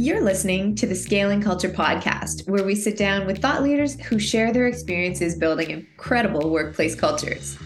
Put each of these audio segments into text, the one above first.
You're listening to the Scaling Culture podcast, where we sit down with thought leaders who share their experiences building incredible workplace cultures.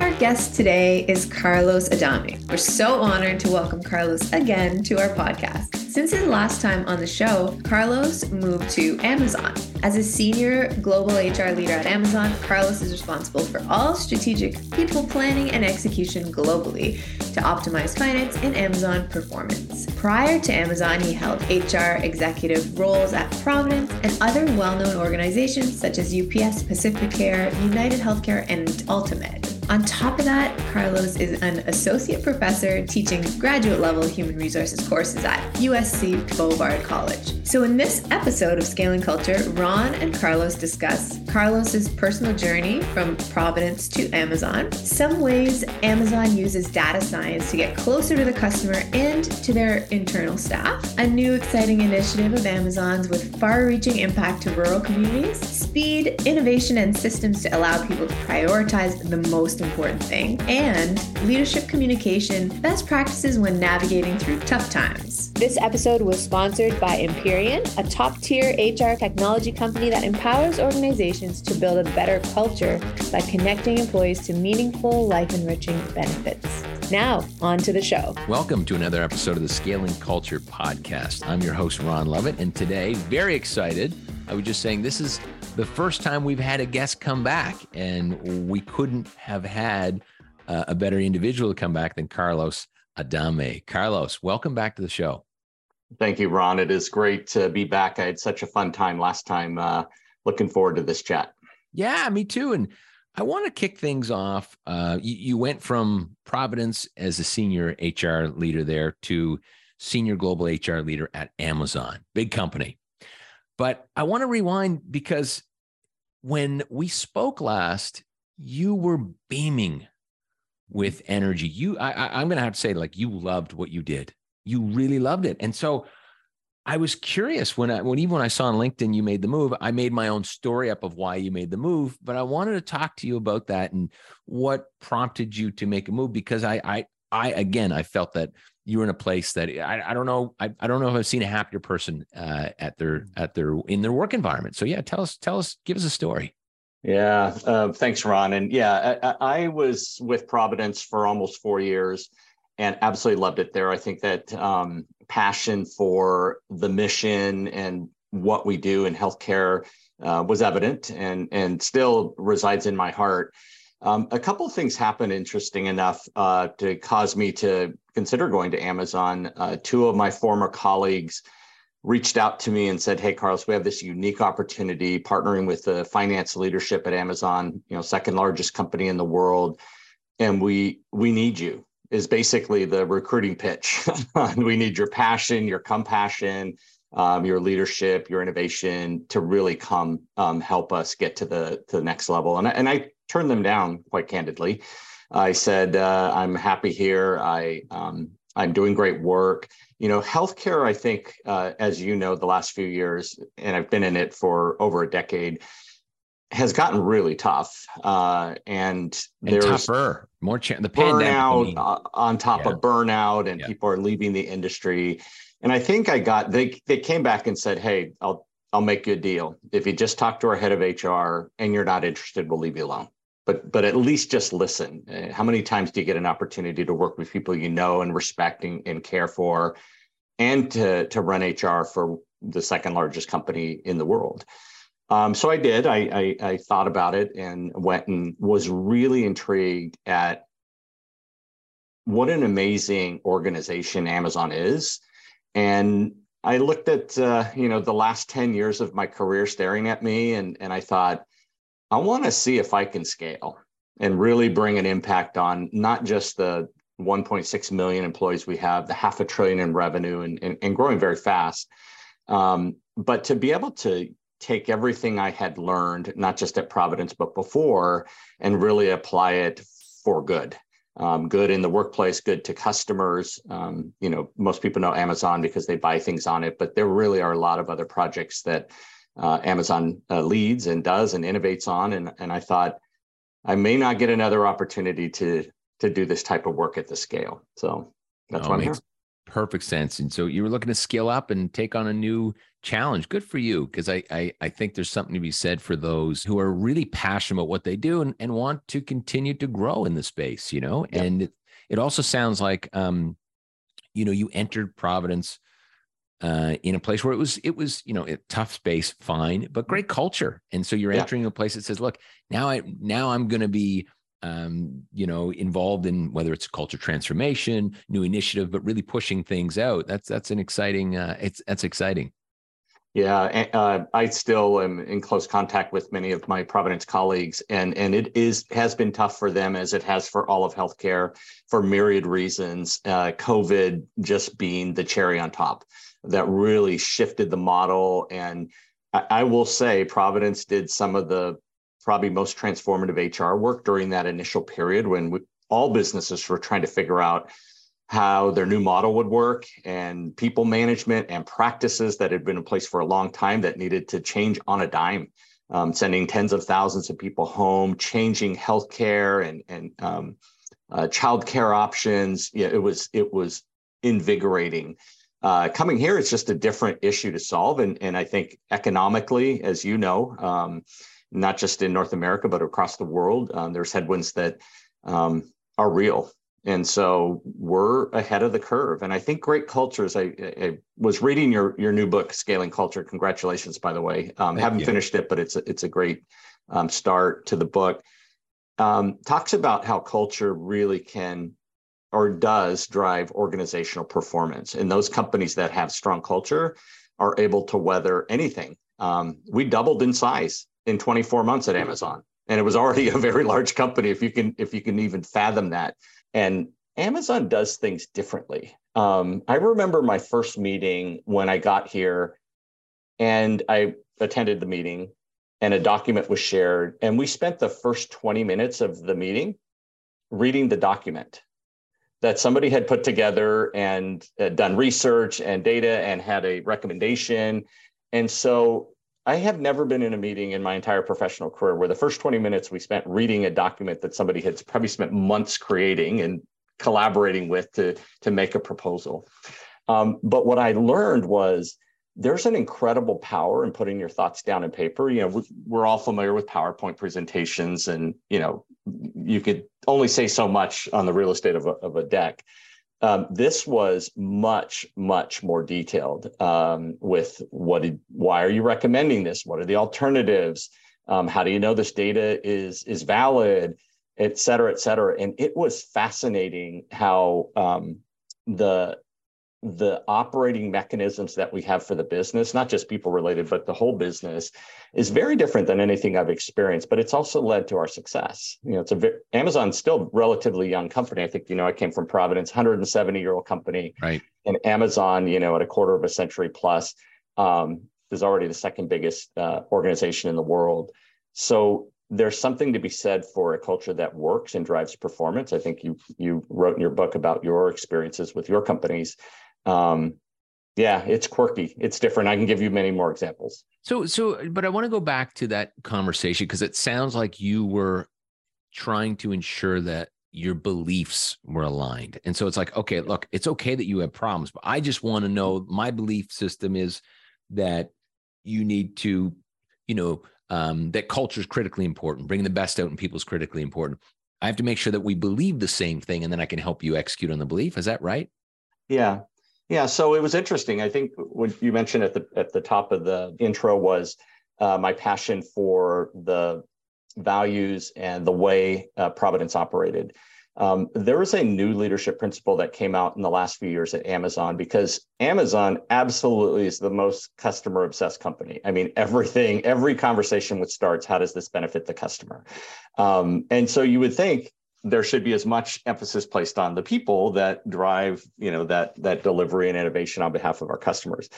Our guest today is Carlos Adame. We're so honored to welcome Carlos again to our podcast. Since his last time on the show, Carlos moved to Amazon. As a senior global HR leader at Amazon, Carlos is responsible for all strategic people planning and execution globally to optimize finance and Amazon performance. Prior to Amazon, he held HR executive roles at Providence and other well known organizations such as UPS, Pacificare, United Healthcare, and Ultimed. On top of that, Carlos is an associate professor teaching graduate level human resources courses at USC Bovard College. So, in this episode of Scaling Culture, Ron and Carlos discuss Carlos's personal journey from Providence to Amazon, some ways Amazon uses data science to get closer to the customer and to their internal staff, a new exciting initiative of Amazon's with far reaching impact to rural communities, speed, innovation, and systems to allow people to prioritize the most important thing, and leadership communication best practices when navigating through tough times. This episode was sponsored by Empyrean, a top tier HR technology company that empowers organizations to build a better culture by connecting employees to meaningful, life enriching benefits. Now, on to the show. Welcome to another episode of the Scaling Culture Podcast. I'm your host, Ron Lovett, and today, very excited. I was just saying, this is the first time we've had a guest come back, and we couldn't have had uh, a better individual to come back than Carlos Adame. Carlos, welcome back to the show. Thank you, Ron. It is great to be back. I had such a fun time last time. Uh, looking forward to this chat. Yeah, me too. And I want to kick things off. Uh, you, you, went from Providence as a senior HR leader there to senior global HR leader at Amazon, big company. But I want to rewind because when we spoke last, you were beaming with energy. You, I, I'm going to have to say, like, you loved what you did. You really loved it. And so I was curious when I, when even when I saw on LinkedIn you made the move, I made my own story up of why you made the move. But I wanted to talk to you about that and what prompted you to make a move because I, I, I again, I felt that you were in a place that I, I don't know I, I don't know if I've seen a happier person uh, at their mm. at their in their work environment. So yeah, tell us tell us give us a story. Yeah, uh, thanks, Ron. And yeah, I, I, was with Providence for almost four years, and absolutely loved it there. I think that um, passion for the mission and what we do in healthcare uh, was evident, and and still resides in my heart. Um, a couple of things happened, interesting enough, uh, to cause me to consider going to Amazon. Uh, two of my former colleagues reached out to me and said, "Hey, Carlos, we have this unique opportunity partnering with the finance leadership at Amazon, you know, second largest company in the world, and we we need you." Is basically the recruiting pitch. we need your passion, your compassion, um, your leadership, your innovation to really come um, help us get to the to the next level. And I, and I turned them down quite candidly. I said, uh, I'm happy here. I, um, I'm doing great work. You know, healthcare, I think, uh, as you know, the last few years, and I've been in it for over a decade, has gotten really tough. Uh, and, and there's tougher, more chance. The burnout uh, on top yeah. of burnout, and yeah. people are leaving the industry. And I think I got they they came back and said, "Hey, I'll I'll make you a deal. If you just talk to our head of HR and you're not interested, we'll leave you alone." But but at least just listen. Uh, how many times do you get an opportunity to work with people you know and respect and, care for, and to to run HR for the second largest company in the world? Um, so I did. I, I I thought about it and went and was really intrigued at what an amazing organization Amazon is, and I looked at uh, you know the last ten years of my career staring at me, and and I thought I want to see if I can scale and really bring an impact on not just the 1.6 million employees we have, the half a trillion in revenue and, and, and growing very fast. Um, but to be able to take everything I had learned, not just at Providence, but before, and really apply it for good. Um, good in the workplace, good to customers. Um, you know, most people know Amazon because they buy things on it, but there really are a lot of other projects that uh, Amazon uh, leads and does and innovates on. And, and I thought I may not get another opportunity to to do this type of work at the scale. So that's oh, why I'm makes, here. perfect sense. And so you were looking to scale up and take on a new challenge. Good for you. Cause I, I, I think there's something to be said for those who are really passionate about what they do and, and want to continue to grow in the space, you know? And it, it also sounds like, um, you know, you entered Providence uh, in a place where it was it was you know a tough space, fine, but great culture. And so you're yeah. entering a place that says, look, now I now I'm going to be um, you know involved in whether it's culture transformation, new initiative, but really pushing things out. That's that's an exciting. Uh, it's that's exciting. Yeah, uh, I still am in close contact with many of my Providence colleagues, and and it is has been tough for them as it has for all of healthcare for myriad reasons. Uh, COVID just being the cherry on top that really shifted the model, and I, I will say Providence did some of the probably most transformative HR work during that initial period when we, all businesses were trying to figure out how their new model would work and people management and practices that had been in place for a long time that needed to change on a dime, um, sending tens of thousands of people home, changing healthcare and and um, uh, childcare options. Yeah, it was it was invigorating. Uh, coming here is just a different issue to solve, and and I think economically, as you know, um, not just in North America but across the world, um, there's headwinds that um, are real. And so we're ahead of the curve. And i think great cultures i, I was reading your your new book scaling culture. Congratulations by the way. Um, haven't you. finished it but it's a, it's a great um, start to the book. Um, talks about how culture really can or does drive organizational performance and those companies that have strong culture are able to weather anything um, we doubled in size in 24 months at amazon and it was already a very large company if you can if you can even fathom that and Amazon does things differently. Um, I remember my first meeting when I got here, and I attended the meeting, and a document was shared. And we spent the first 20 minutes of the meeting reading the document that somebody had put together and uh, done research and data and had a recommendation. And so I have never been in a meeting in my entire professional career where the first 20 minutes we spent reading a document that somebody had probably spent months creating and collaborating with to, to make a proposal. Um, but what I learned was there's an incredible power in putting your thoughts down in paper. You know, we're all familiar with PowerPoint presentations, and you know, you could only say so much on the real estate of a, of a deck. Um, this was much, much more detailed um, with what did, why are you recommending this? What are the alternatives? Um, how do you know this data is, is valid, et cetera, et cetera. And it was fascinating how um, the, the operating mechanisms that we have for the business, not just people related, but the whole business, is very different than anything I've experienced. But it's also led to our success. You know, it's a Amazon's still relatively young company. I think you know I came from Providence, 170 year old company, right? And Amazon, you know, at a quarter of a century plus, um, is already the second biggest uh, organization in the world. So there's something to be said for a culture that works and drives performance. I think you you wrote in your book about your experiences with your companies um, yeah, it's quirky. It's different. I can give you many more examples. So, so, but I want to go back to that conversation because it sounds like you were trying to ensure that your beliefs were aligned. And so it's like, okay, look, it's okay that you have problems, but I just want to know my belief system is that you need to, you know, um, that culture is critically important. Bringing the best out in people is critically important. I have to make sure that we believe the same thing, and then I can help you execute on the belief. Is that right? Yeah, yeah, so it was interesting. I think what you mentioned at the at the top of the intro was uh, my passion for the values and the way uh, Providence operated. Um, there was a new leadership principle that came out in the last few years at Amazon because Amazon absolutely is the most customer obsessed company. I mean, everything, every conversation with starts, how does this benefit the customer? Um, and so you would think there should be as much emphasis placed on the people that drive you know that that delivery and innovation on behalf of our customers.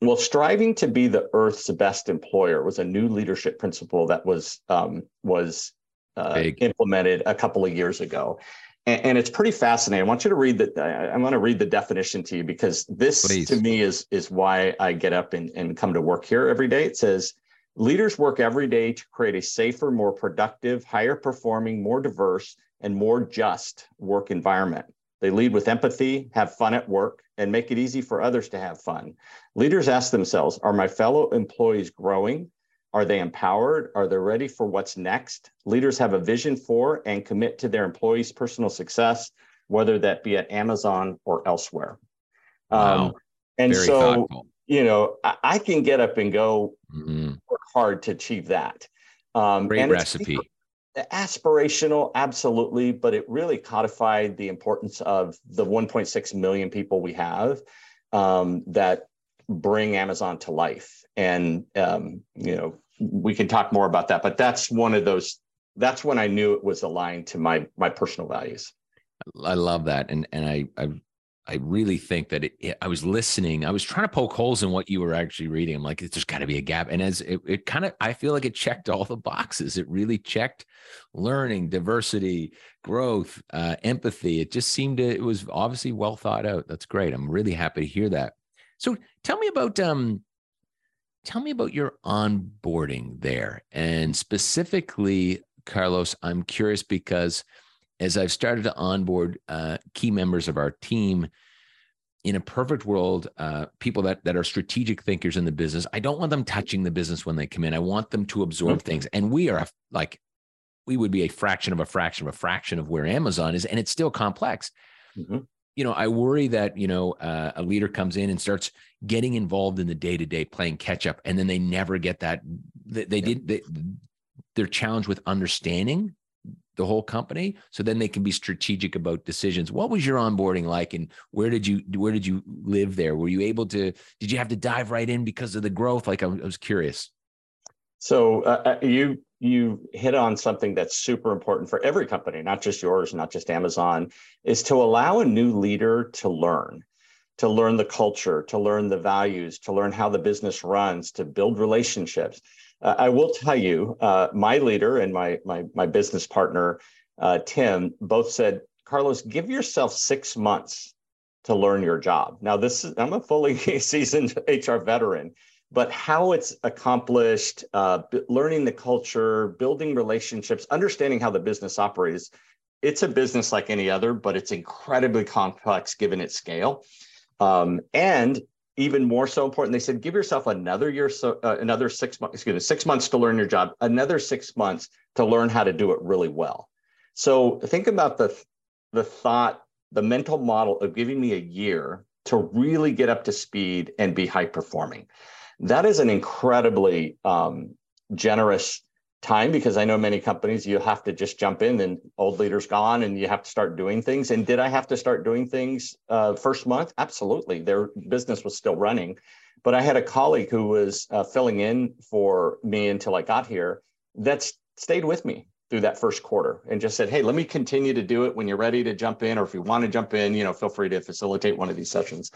Well striving to be the earth's best employer was a new leadership principle that was um, was uh, implemented a couple of years ago. And, and, it's pretty fascinating. I want you to read that i'm going to read the definition to you because this Please. to me is is why i get up and, and come to work here every day. It says Leaders work every day to create a safer, more productive, higher performing, more diverse, and more just work environment. They lead with empathy, have fun at work, and make it easy for others to have fun. Leaders ask themselves Are my fellow employees growing? Are they empowered? Are they ready for what's next? Leaders have a vision for and commit to their employees' personal success, whether that be at Amazon or elsewhere. Wow. Um, and Very so, thoughtful. you know, I, I, can get up and go mm-hmm. work hard to achieve that. Um, Great recipe aspirational absolutely but it really codified the importance of the 1.6 million people we have um, that bring amazon to life. And um, you know we can talk more about that but that's one of those that's when i knew it was aligned to my my personal values. I love that. And and i i I really think that it, it, I was listening. I was trying to poke holes in what you were actually reading. I'm like, there's got to be a gap. And as it, it kind of, I feel like it checked all the boxes. It really checked learning, diversity, growth, uh, empathy. It just seemed to, it was obviously well thought out. That's great. I'm really happy to hear that. So tell me about, um, tell me about your onboarding there. And specifically, Carlos, I'm curious because as I've started to onboard uh, key members of our team, in a perfect world, uh, people that that are strategic thinkers in the business, I don't want them touching the business when they come in. I want them to absorb things, and we are like, we would be a fraction of a fraction of a fraction of where Amazon is, and it's still complex. Mm-hmm. You know, I worry that you know uh, a leader comes in and starts getting involved in the day to day, playing catch up, and then they never get that. They, they yeah. did. They, they're challenged with understanding the whole company so then they can be strategic about decisions. What was your onboarding like and where did you where did you live there? Were you able to did you have to dive right in because of the growth? Like i, was curious. So uh, uh, you you hit on something that's super important for every company not just yours not just amazon is to allow a new leader to learn to learn the culture to learn the values to learn how the business runs to build relationships uh, I will tell you, uh, my leader and my my my business partner, uh, Tim, both said, Carlos, give yourself six months to learn your job. Now, this is I'm a fully seasoned HR veteran, but how it's accomplished, uh, learning the culture, building relationships, understanding how the business operates. It's a business like any other, but it's incredibly complex given its scale. Um, and even more so important. They said give yourself another year so uh, another six months excuse me six months to learn your job another six months to learn how to do it really well. So think about the the thought the mental model of giving me a year to really get up to speed and be high performing. That is an incredibly um, generous time because I know many companies you have to just jump in and old leaders gone and you have to start doing things. And did I have to start doing things uh, first month? Absolutely. Their business was still running. But I had a colleague who was uh, filling in for me until I got here that stayed with me through that first quarter and just said, hey, let me continue to do it when you're ready to jump in, or if you want to jump in, you know, feel free to facilitate one of these sessions.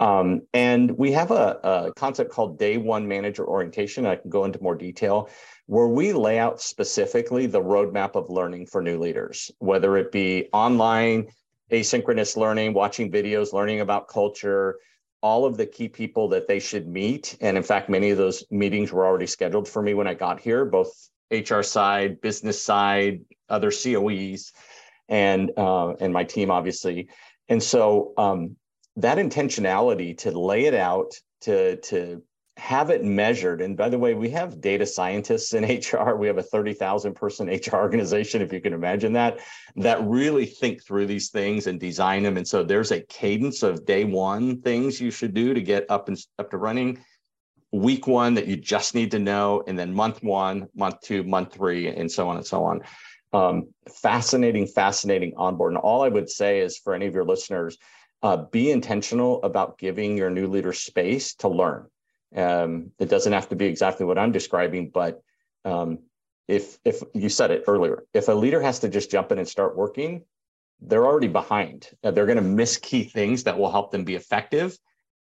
Um, and we have a, a concept called day one manager orientation. I can go into more detail where we lay out specifically the roadmap of learning for new leaders, whether it be online, asynchronous learning, watching videos, learning about culture, all of the key people that they should meet. And in fact, many of those meetings were already scheduled for me when I got here, both HR side, business side, other COEs, and uh, and my team, obviously. And so um, that intentionality to lay it out, to to have it measured. And by the way, we have data scientists in HR. We have a 30,000 person HR organization, if you can imagine that, that really think through these things and design them. And so there's a cadence of day one things you should do to get up and up to running. Week one that you just need to know, and then month one, month two, month three, and so on and so on. Um, fascinating, fascinating onboard. And all I would say is for any of your listeners, uh, be intentional about giving your new leader space to learn um, it doesn't have to be exactly what I'm describing, but um, if if you said it earlier, if a leader has to just jump in and start working, they're already behind. Uh, they're going to miss key things that will help them be effective,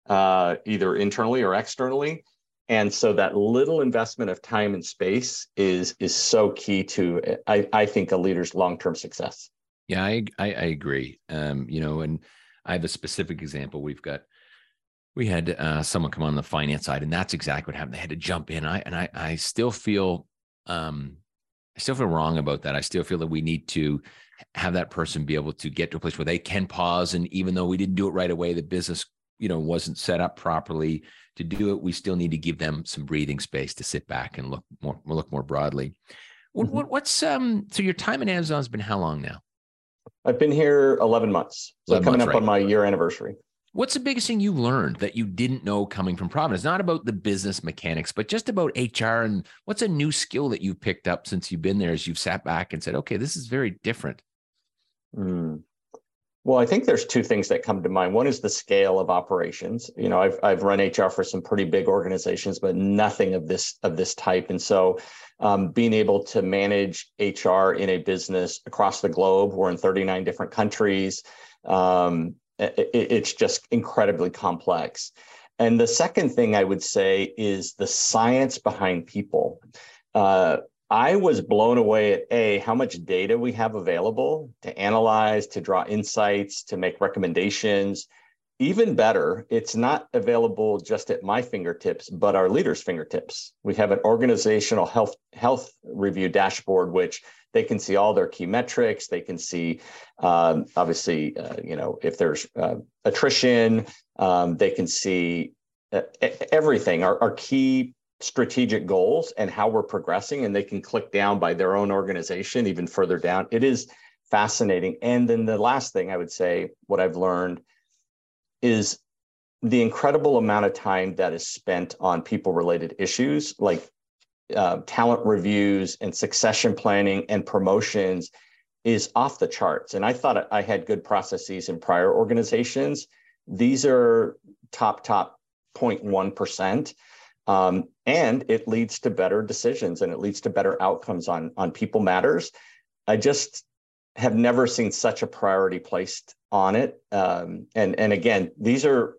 uh, either internally or externally. And so that little investment of time and space is is so key to I, I think a leader's long term success. Yeah, I, I, I agree. Um, you know, and I have a specific example. We've got we had uh, someone come on the finance side, and that's exactly what happened. They had to jump in. I and I, I still feel um, I still feel wrong about that. I still feel that we need to have that person be able to get to a place where they can pause. And even though we didn't do it right away, the business, you know, wasn't set up properly to do it. We still need to give them some breathing space to sit back and look more, look more broadly. What, mm-hmm. what, what's um? So your time at Amazon has been how long now? I've been here 11 months. So 11 coming months, up right. on my year anniversary. What's the biggest thing you learned that you didn't know coming from Providence? Not about the business mechanics, but just about HR and what's a new skill that you've picked up since you've been there as you've sat back and said, okay, this is very different? Mm. Well, I think there's two things that come to mind. One is the scale of operations. You know, I've I've run HR for some pretty big organizations, but nothing of this of this type. And so, um, being able to manage HR in a business across the globe, we're in 39 different countries. Um, it, it's just incredibly complex. And the second thing I would say is the science behind people. Uh, I was blown away at A, how much data we have available to analyze, to draw insights, to make recommendations. Even better, it's not available just at my fingertips, but our leaders' fingertips. We have an organizational health health review dashboard, which they can see all their key metrics. They can see, um, obviously, uh, you know, if there's uh, attrition. Um, they can see uh, everything. Our, our key strategic goals and how we're progressing, and they can click down by their own organization even further down. It is fascinating. And then the last thing I would say, what I've learned is the incredible amount of time that is spent on people related issues like uh, talent reviews and succession planning and promotions is off the charts. And I thought I had good processes in prior organizations. These are top, top 0.1%. Um, and it leads to better decisions and it leads to better outcomes on, on people matters. I just have never seen such a priority placed on it. Um, and, and again, these are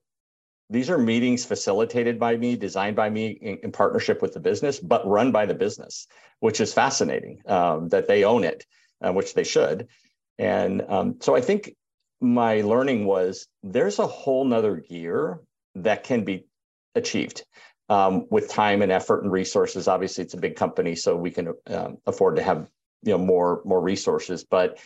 these are meetings facilitated by me, designed by me in, in partnership with the business, but run by the business, which is fascinating um, that they own it, uh, which they should. And um, so I think my learning was there's a whole nother gear that can be achieved um, with time and effort and resources. Obviously, it's a big company, so we can um, afford to have you know more more resources. But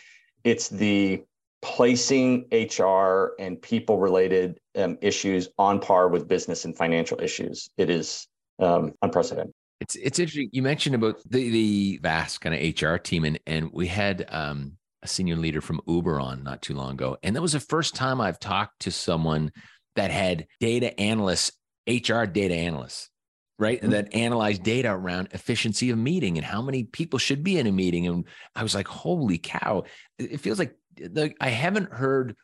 it's the placing HR and people related um, issues on par with business and financial issues. It is um, unprecedented. It's it's interesting. You mentioned about the the vast kind of HR team, and and we had um, a senior leader from Uber on not too long ago, and that was the first time I've talked to someone that had data analysts, HR data analysts, right, mm-hmm. that analyze data around efficiency of meeting and how many people should be in a meeting, and I was like, holy cow! It feels like the, I haven't heard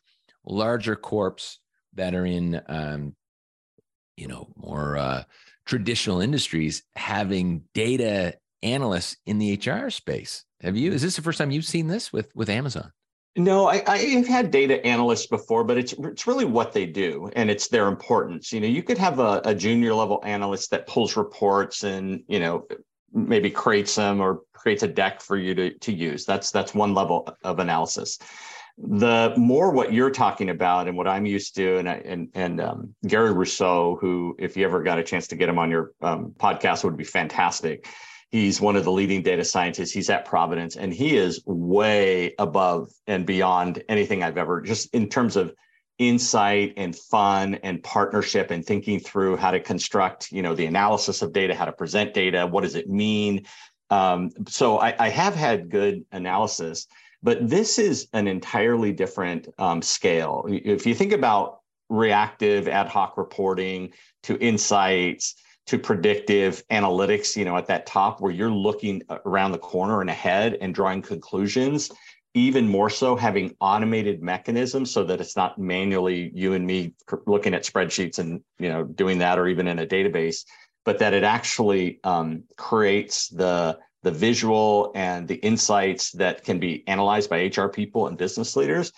larger corps that are in, um, you know, more uh, traditional industries having data analysts in the HR space. Have you? Is this the first time you've seen this with with Amazon? No, I, I've had data analysts before, but it's it's really what they do and it's their importance. You know, you could have a, a junior level analyst that pulls reports and you know maybe creates them or creates a deck for you to, to use. That's that's one level of analysis. The more what you're talking about and what I'm used to, and and and um, Gary Rousseau, who if you ever got a chance to get him on your um, podcast, would be fantastic. He's one of the leading data scientists. He's at Providence, and he is way above and beyond anything I've ever just in terms of insight and fun and partnership and thinking through how to construct you know the analysis of data how to present data what does it mean um, so I, I, have had good analysis but this is an entirely different um, scale if you think about reactive ad hoc reporting to insights to predictive analytics you know at that top where you're looking around the corner and ahead and drawing conclusions even more so having automated mechanisms so that it's not manually you and me looking at spreadsheets and you know doing that or even in a database but that it actually um, creates the the visual and the insights that can be analyzed by hr people and business leaders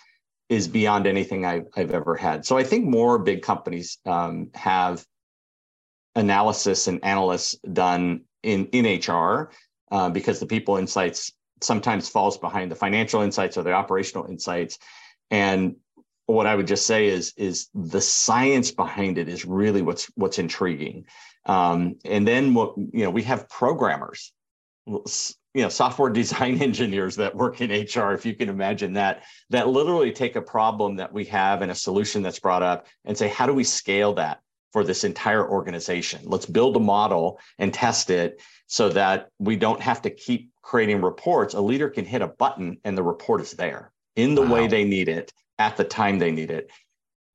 is beyond anything I've, I've ever had. So i think more big companies um, have analysis and analysts done in in hr uh, because the people insights sometimes falls behind the financial insights or the operational insights. And what I would just say is is the science behind it is really what's what's intriguing. Um, and then what you know we have programmers, you know software design engineers that work in hr if you can imagine that that literally take a problem that we have and a solution that's brought up and say how do we scale that for this entire organization let's build a model and test it so that we don't have to keep creating reports a leader can hit a button and the report is there in the wow. way they need it at the time they need it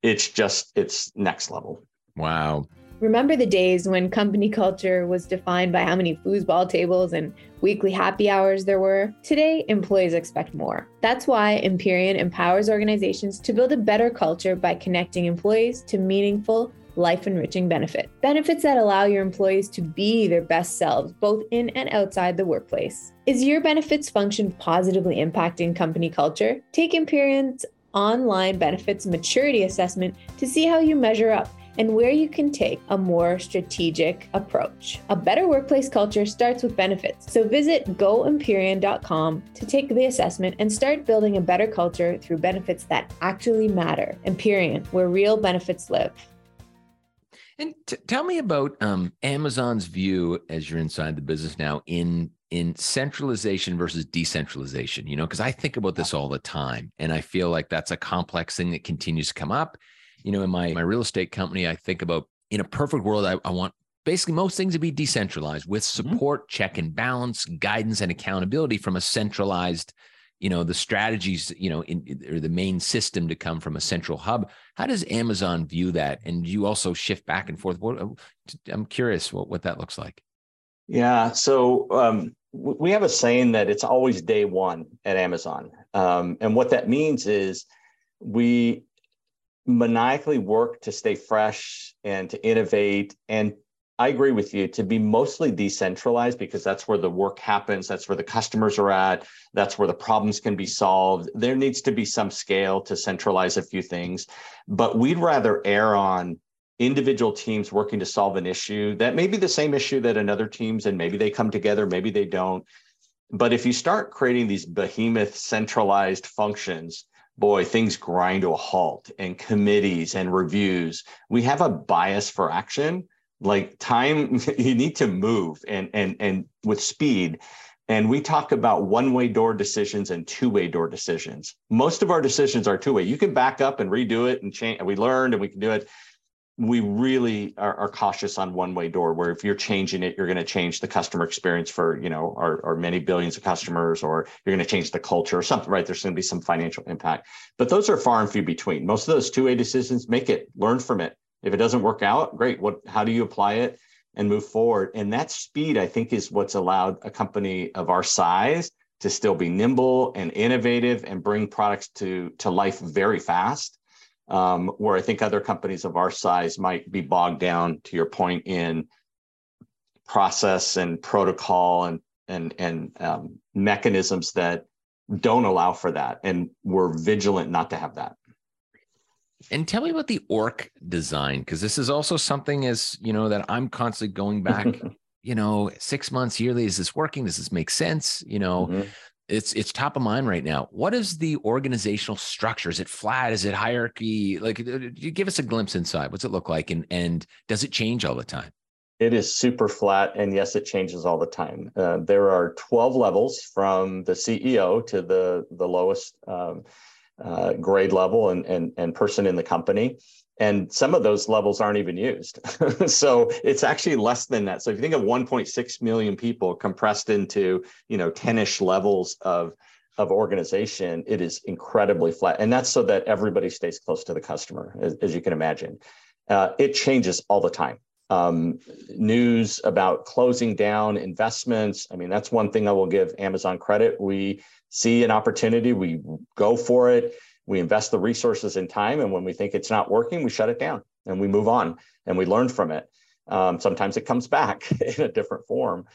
it's just it's next level wow Remember the days when company culture was defined by how many foosball tables and weekly happy hours there were? Today, employees expect more. That's why Empyrean empowers organizations to build a better culture by connecting employees to meaningful, life enriching benefit. Benefits that allow your employees to be their best selves, both in and outside the workplace. Is your benefits function positively impacting company culture? Take Empyrean's online benefits maturity assessment to see how you measure up and where you can take a more strategic approach. A better workplace culture starts with benefits. So visit goempyrean.com to take the assessment and start building a better culture through benefits that actually matter. Empyrean, where real benefits live. And t- tell me about um, Amazon's view as you're inside the business now in in centralization versus decentralization. You know, because I think about this all the time, and I feel like that's a complex thing that continues to come up you know, in my my real estate company, I think about in a perfect world, I, I want basically most things to be decentralized with mm-hmm. support, mm-hmm. check and balance, guidance, and accountability from a centralized, you know, the strategies, you know, in, or the main system to come from a central hub. How does Amazon view that? And you also shift back and forth. What, I'm curious what, what that looks like. Yeah. So um, we have a saying that it's always day one at Amazon. Um, and what that means is we maniacally work to stay fresh and to innovate and I agree with you to be mostly decentralized because that's where the work happens. That's where the customers are at. That's where the problems can be solved. There needs to be some scale to centralize a few things, but we'd rather err on individual teams working to solve an issue that may be the same issue that another teams and maybe they come together, maybe they don't. But if you start creating these behemoth centralized functions, boy, things grind to a halt and committees and reviews. We have a bias for action. Like time, you need to move and and and with speed. And we talk about one-way door decisions and two-way door decisions. Most of our decisions are two-way. You can back up and redo it and change. We learned and we can do it we really are, are, cautious on one way door where if you're changing it you're going to change the customer experience for you know our, our many billions of customers or you're going to change the culture or something right there's going to be some financial impact but those are far and few between most of those two-way decisions make it learn from it if it doesn't work out great. What how do you apply it and move forward? And that speed i think is what's allowed a company of our size to still be nimble and innovative and bring products to to life very fast um, where I think other companies of our size might be bogged down, to your point, in process and protocol and and and um, mechanisms that don't allow for that, and we're vigilant not to have that. And tell me about the org design, because this is also something as you know that I'm constantly going back. you know, six months yearly. Is this working? Does this make sense? You know, mm-hmm it's it's top of mind right now. What is the organizational structure? Is it flat? Is it hierarchy? Like, uh, you give us a glimpse inside. What's it look like, and and does it change all the time? It is super flat, and yes, it changes all the time. Uh, there are twelve levels from the CEO to the the lowest um, uh, grade level and, and and person in the company and some of those levels aren't even used. so it's actually less than that. So if you think of 1.6 million people compressed into, you know, 10ish levels of of organization, it is incredibly flat. And that's so that everybody stays close to the customer, as, as you can imagine. Uh, it changes all the time. Um, news about closing down investments. I mean, that's one thing I will give Amazon credit. We see an opportunity, we go for it we invest the resources and time and when we think it's not working we shut it down and we move on and we learn from it. Um, sometimes it comes back in a different form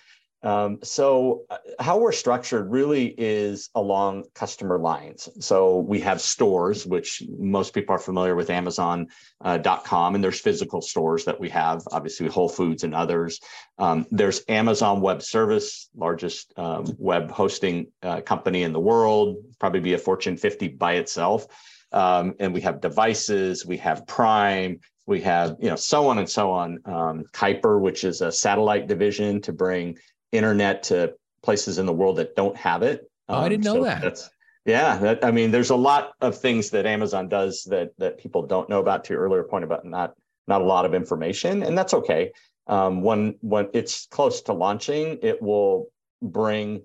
um, so uh, how we're structured really is along customer lines. So we have stores, which most people are familiar with Amazon.com, uh, and there's physical stores that we have, obviously Whole Foods and others. Um, there's Amazon Web Service, largest um, web hosting uh, company in the world, probably be a Fortune 50 by itself. Um, and we have devices, we have Prime, we have you know so on and so on um, kuiper which is a satellite division to bring internet to places in the world that don't have it. Um, oh, I didn't um, know so that. That's yeah. That, I mean, there's a lot of things that Amazon does that that people don't know about. To your earlier point about not not a lot of information, and that's okay. Um, when when it's close to launching, it will bring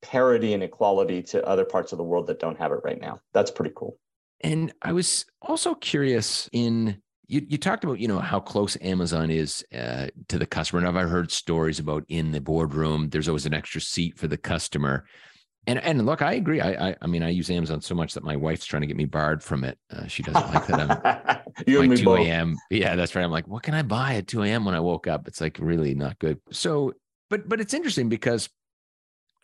parity and equality to other parts of the world that don't have it right now. That's pretty cool. And I was also curious in you, you talked about you know how close Amazon is uh, to the customer, and I've heard stories about in the boardroom. There's always an extra seat for the customer, and and look, I agree. I I, I mean, I use Amazon so much that my wife's trying to get me barred from it. Uh, she doesn't like that. I'm you me 2 a.m. Yeah, that's right. I'm like, what can I buy at 2 a.m. when I woke up? It's like really not good. So, but but it's interesting because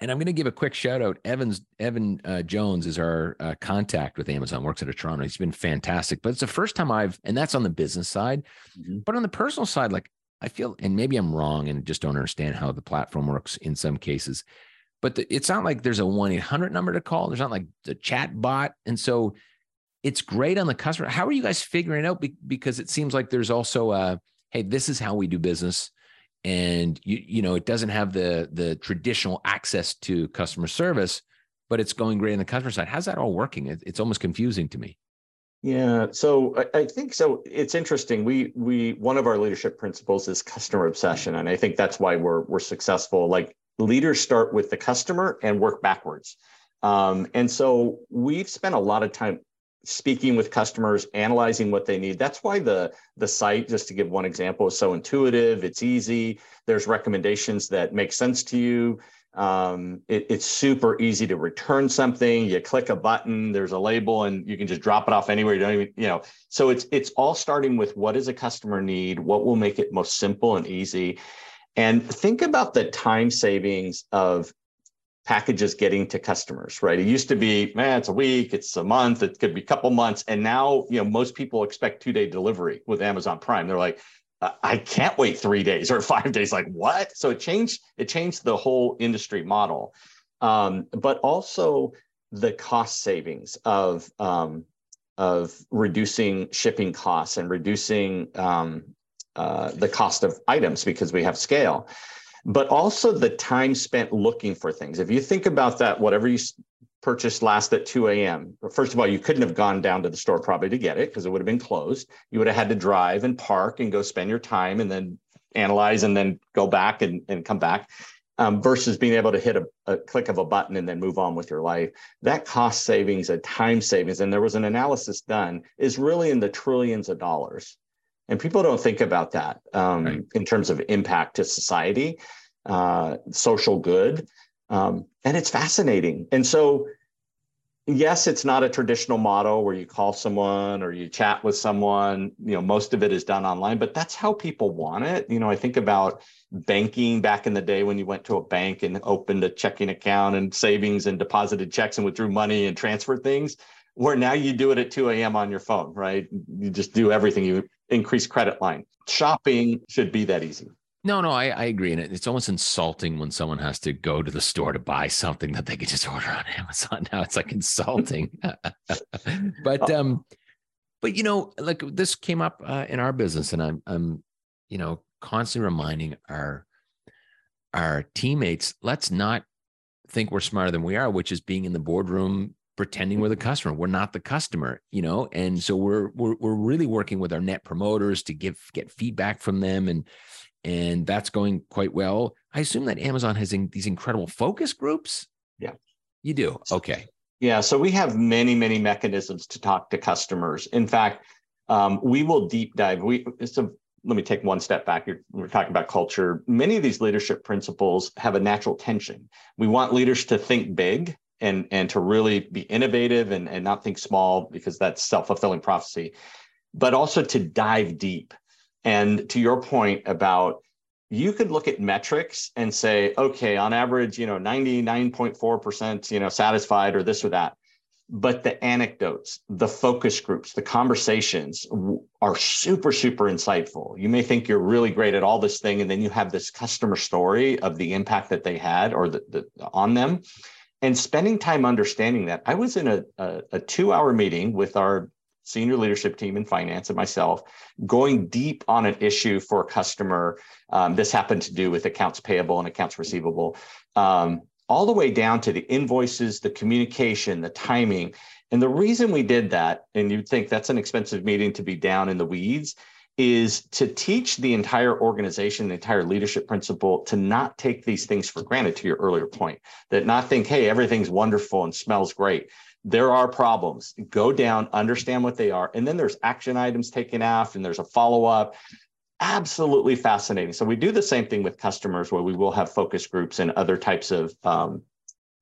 and I'm going to give a quick shout out. Evans Evan uh, Jones is our uh, contact with Amazon. Works at a Toronto. He's been fantastic. But it's the first time I've, and that's on the business side. Mm-hmm. But on the personal side, like I feel, and maybe I'm wrong and just don't understand how the platform works in some cases. But the, it's not like there's a one eight hundred number to call. There's not like the chat bot, and so it's great on the customer. How are you guys figuring it out? Be- because it seems like there's also a, hey, this is how we do business and you you know it doesn't have the the traditional access to customer service but it's going great on the customer side. How's that all working? It, it's almost confusing to me. Yeah so I, I, think so it's interesting. We we one of our leadership principles is customer obsession and i think that's why we're we're successful. Like leaders start with the customer and work backwards. Um, and so we've spent a lot of time speaking with customers, analyzing what they need. That's why the the site, just to give one example, is so intuitive. It's easy. There's recommendations that make sense to you. Um, it, it's super easy to return something. You click a button, there's a label, and you can just drop it off anywhere. You don't even, you know. So it's it's all starting with what does a customer need? What will make it most simple and easy? And think about the time savings of packages getting to customers, right? It used to be, man, it's a week, it's a month, it could be a couple months. And now, you know, most people expect two day delivery with Amazon Prime. They're like, I can't wait three days or five days. Like what? So it changed, it changed the whole industry model. Um, but also the cost savings of, um, of reducing shipping costs and reducing um, uh, the cost of items because we have scale but also the time spent looking for things. If you think about that, whatever you purchased last at 2 a.m., first of all, you couldn't have gone down to the store probably to get it because it would have been closed. You would have had to drive and park and go spend your time and then analyze and then go back and, and come back. Um, versus being able to hit a, a, click of a button and then move on with your life. That cost savings and time savings, and there was an analysis done, is really in the trillions of dollars. And people don't think about that um, right. in terms of impact to society, uh, social good. Um, and it's fascinating. And so, yes, it's not a traditional model where you call someone or you chat with someone. You know, most of it is done online, but that's how people want it. You know, I think about banking back in the day when you went to a bank and opened a checking account and savings and deposited checks and withdrew money and transferred things where now you do it at 2 a.m. on your phone, right? You just do everything. You increase credit line. Shopping should be that easy. No, no, I, I agree. And it's almost insulting when someone has to go to the store to buy something that they could just order on Amazon. Now it's like insulting. but oh. um, but you know, like this came up uh, in our business, and I'm I'm, you know, constantly reminding our our teammates, let's not think we're smarter than we are, which is being in the boardroom pretending we're the customer. We're not the customer, you know. And so we're we're we're really working with our net promoters to give get feedback from them, and and that's going quite well. I assume that Amazon has in, these incredible focus groups. Yeah, you do. Okay. Yeah, so we have many many mechanisms to talk to customers. In fact, um, we will deep dive. We so let me take one step back. You're, we're talking about culture. Many of these leadership principles have a natural tension. We want leaders to think big and and to really be innovative and, and not think small because that's self-fulfilling prophecy but also to dive deep. And to your point about you could look at metrics and say okay on average you know 99.4% you know satisfied or this or that. But the anecdotes the focus groups the conversations are super super insightful. You may think you're really great at all this thing and then you have this customer story of the impact that they had or the, the on them and spending time understanding that i was in a, a, a two hour meeting with our senior leadership team in finance and myself, going deep on an issue for a customer. Um, this happened to do with accounts payable and accounts receivable, um, all the way down to the invoices, the communication, the timing. And the reason we did that, and you'd think that's an expensive meeting to be down in the weeds, is to teach the entire organization, the entire leadership principle to not take these things for granted, to your earlier point, that not think, hey, everything's wonderful and smells great. There are problems. Go down, understand what they are. And then there's action items taken off, and there's a follow up. Absolutely fascinating. So, we do the same thing with customers where we will have focus groups and other types of um,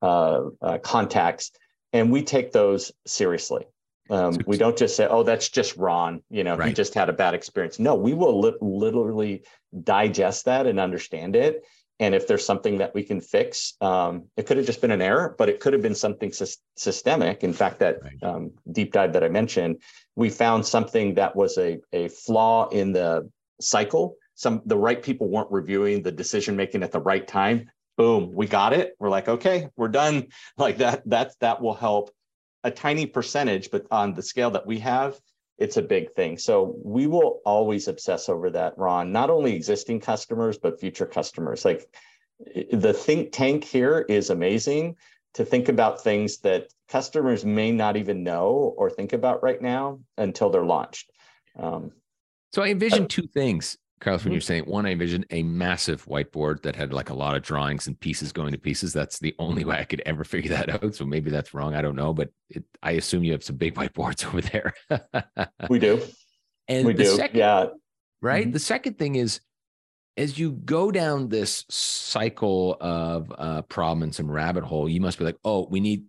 uh, uh, contacts, and we take those seriously. Um, we don't just say, "Oh, that's just Ron." You know, right. he just had a bad experience. No, we will li- literally digest that and understand it. And if there's something that we can fix, um, it could have just been an error, but it could have been something sy- systemic. In fact, that right. um, deep dive that I mentioned, we found something that was a a flaw in the cycle. Some the right people weren't reviewing the decision making at the right time. Boom, we got it. We're like, okay, we're done. Like that. That that will help a tiny percentage, but on the scale that we have, it's a big thing. So we will always obsess over that, Ron, not only existing customers, but future customers. Like the think tank here is amazing to think about things that customers may not even know or think about right now until they're launched. Um, so I envision two things Carlos, when mm-hmm. you're saying one, I envisioned a massive whiteboard that had like a lot of drawings and pieces going to pieces. That's the only way I could ever figure that out. So maybe that's wrong. I don't know, but it, I assume you have some big whiteboards over there. we do. And we do. Second, yeah. Right. Mm-hmm. The second thing is, as you go down this cycle of uh, problem and some rabbit hole, you must be like, oh, we need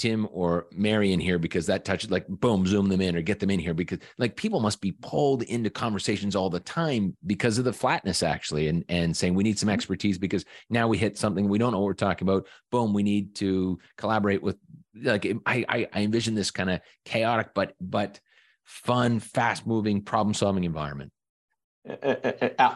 Tim or Mary in here because that touches like boom, zoom them in or get them in here because like people must be pulled into conversations all the time because of the flatness actually and and saying we need some mm-hmm. expertise because now we hit something we don't know what we're talking about. Boom, we need to collaborate with like I I, I envision this kind of chaotic but but fun, fast moving, problem solving environment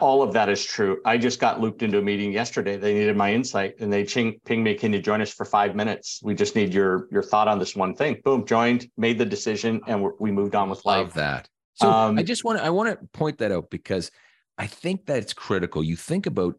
all of that is true. I just got looped into a meeting yesterday. They needed my insight, and they ching, ping me, "Can you join us for five minutes? We just need your your thought on this one thing." Boom, joined, made the decision, and we moved on with life. Love that. So um, I just want to I want to point that out because I think that it's critical. You think about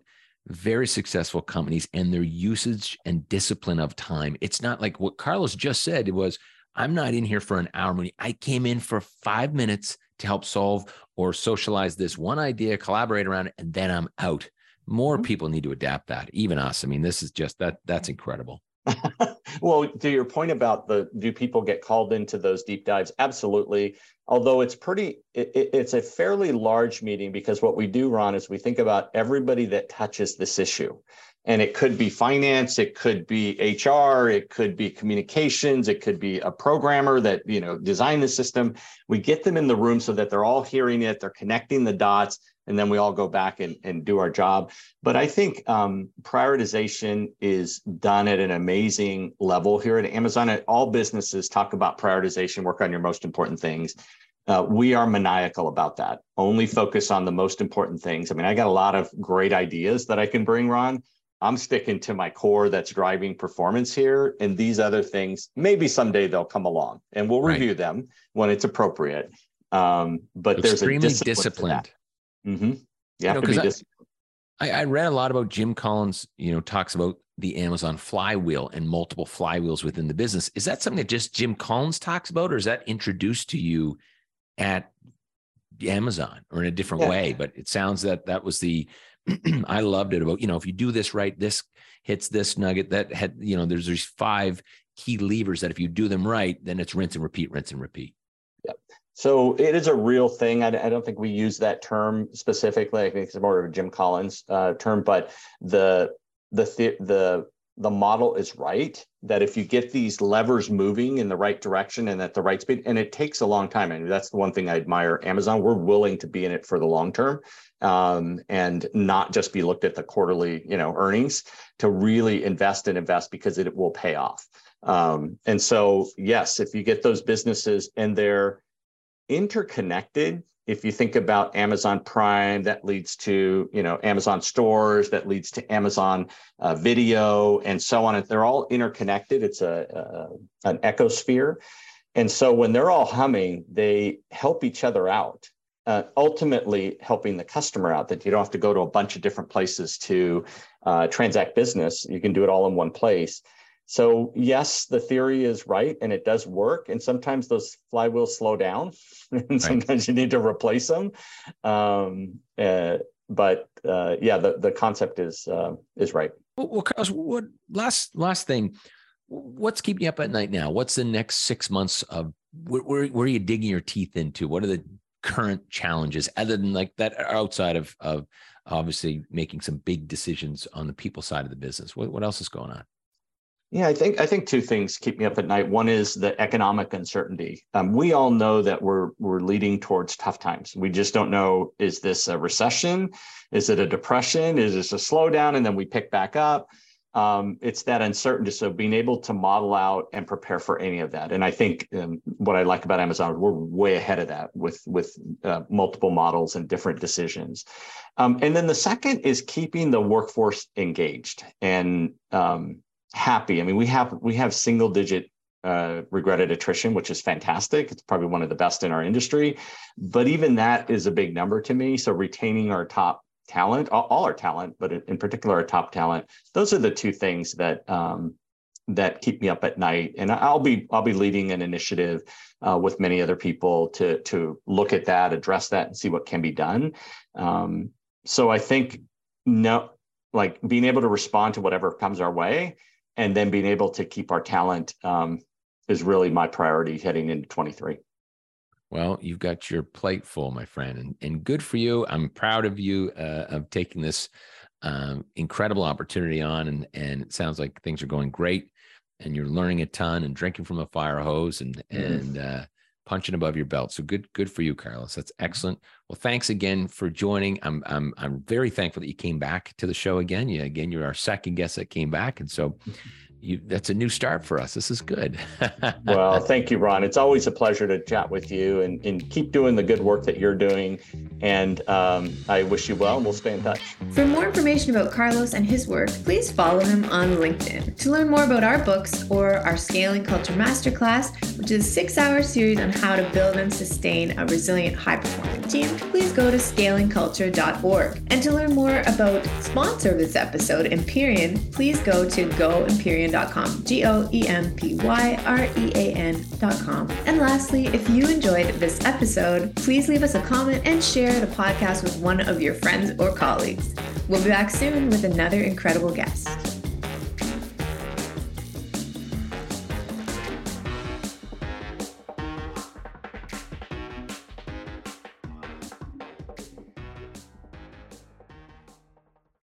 very successful companies and their usage and discipline of time. It's not like what Carlos just said. It was I'm not in here for an hour. Mooney. I came in for five minutes to help solve or socialize this one idea, collaborate around it, and then I'm out. More mm-hmm. people need to adapt that, even us. I mean, this is just that that's incredible. well, to your point about the do people get called into those deep dives? Absolutely. Although it's pretty, it, it's a fairly large meeting because what we do, Ron, is we think about everybody that touches this issue and it could be finance it could be hr it could be communications it could be a programmer that you know designed the system. We get them in the room so that they're all hearing it they're connecting the dots and then we all go back and, and do our job. But i think um, prioritization is done at an amazing level here at amazon. All businesses talk about prioritization work on your most important things. Uh, we are maniacal about that. Only focus on the most important things. I mean i got a lot of great ideas that i can bring ron I'm sticking to my core that's driving performance here. And these other things, maybe someday they'll come along and we'll review right. them when it's appropriate. Um, but Extremely there's a disciplined. Mm-hmm. You have know, to be disciplined. I, I read a lot about Jim Collins, you know, talks about the Amazon flywheel and multiple flywheels within the business. Is that something that just Jim Collins talks about, or is that introduced to you at Amazon or in a different yeah. way? But it sounds that that was the I loved it about, you know, if you do this right, this hits this nugget that had, you know, there's these five key levers that if you do them right, then it's rinse and repeat, rinse and repeat. Yeah. So it is a real thing. I, I don't think we use that term specifically. I think it's more of a Jim Collins uh, term, but the the the the model is right that if you get these levers moving in the right direction and at the right speed and it takes a long time and that's the one thing i admire amazon we're willing to be in it for the long term um, and not just be looked at the quarterly you know earnings to really invest and invest because it will pay off. Um, and so yes if you get those businesses and they're interconnected if you think about Amazon Prime, that leads to you know Amazon stores, that leads to Amazon uh, Video, and so on. They're all interconnected. It's a, a an ecosphere, And so when they're all humming, they help each other out. Uh, ultimately helping the customer out that you don't have to go to a bunch of different places to uh, transact business. You can do it all in one place. So yes, the theory is right and it does work. And sometimes those flywheels slow down and sometimes you need to replace them. Um, uh, but uh, yeah, the, the concept is uh, is right. Well, well, Carlos, what last last thing? What's keeping you up at night now? What's the next six months of where, where, where are you digging your teeth into? What are the current challenges other than like that outside of of obviously making some big decisions on the people side of the business? What what else is going on? Yeah, I think I think two things keep me up at night. One is the economic uncertainty. Um, we all know that we're we're leading towards tough times. We just don't know: is this a recession? Is it a depression? Is this a slowdown? And then we pick back up. Um, it's that uncertainty. So being able to model out and prepare for any of that. And I think um, what I like about Amazon, we're way ahead of that with with uh, multiple models and different decisions. Um, and then the second is keeping the workforce engaged and um, happy. I mean, we have we have single digit uh, regretted attrition, which is fantastic. It's probably one of the best in our industry, but even that is a big number to me. So retaining our top talent, all, our talent, but in particular our top talent, those are the two things that um, that keep me up at night. And I'll be I'll be leading an initiative uh, with many other people to to look at that, address that, and see what can be done. Um, so I think no, like being able to respond to whatever comes our way and then being able to keep our talent um, is really my priority heading into 23 well you've got your plate full my friend and, and good for you i'm proud of you uh, of taking this um, incredible opportunity on and, and it sounds like things are going great and you're learning a ton and drinking from a fire hose and mm. and uh, punching above your belt. So good, good for you, Carlos. That's mm-hmm. excellent. Well, thanks again for joining. I'm I'm I'm very thankful that you came back to the show again. You again, you're our second guest that came back, and so mm-hmm. You, that's a new start for us. This is good. well, thank you, Ron. It's always a pleasure to chat with you and, and keep doing the good work that you're doing. And um, I wish you well, and we'll stay in touch. For more information about Carlos and his work, please follow him on LinkedIn. To learn more about our books or our Scaling Culture Masterclass, which is a six hour series on how to build and sustain a resilient, high performing team, please go to scalingculture.org. And to learn more about sponsor of this episode, Empyrean, please go to goempyrean.com goempyrean.com. G O E M P Y R E A N.com. And lastly, if you enjoyed this episode, please leave us a comment and share the podcast with one of your friends or colleagues. We'll be back soon with another incredible guest.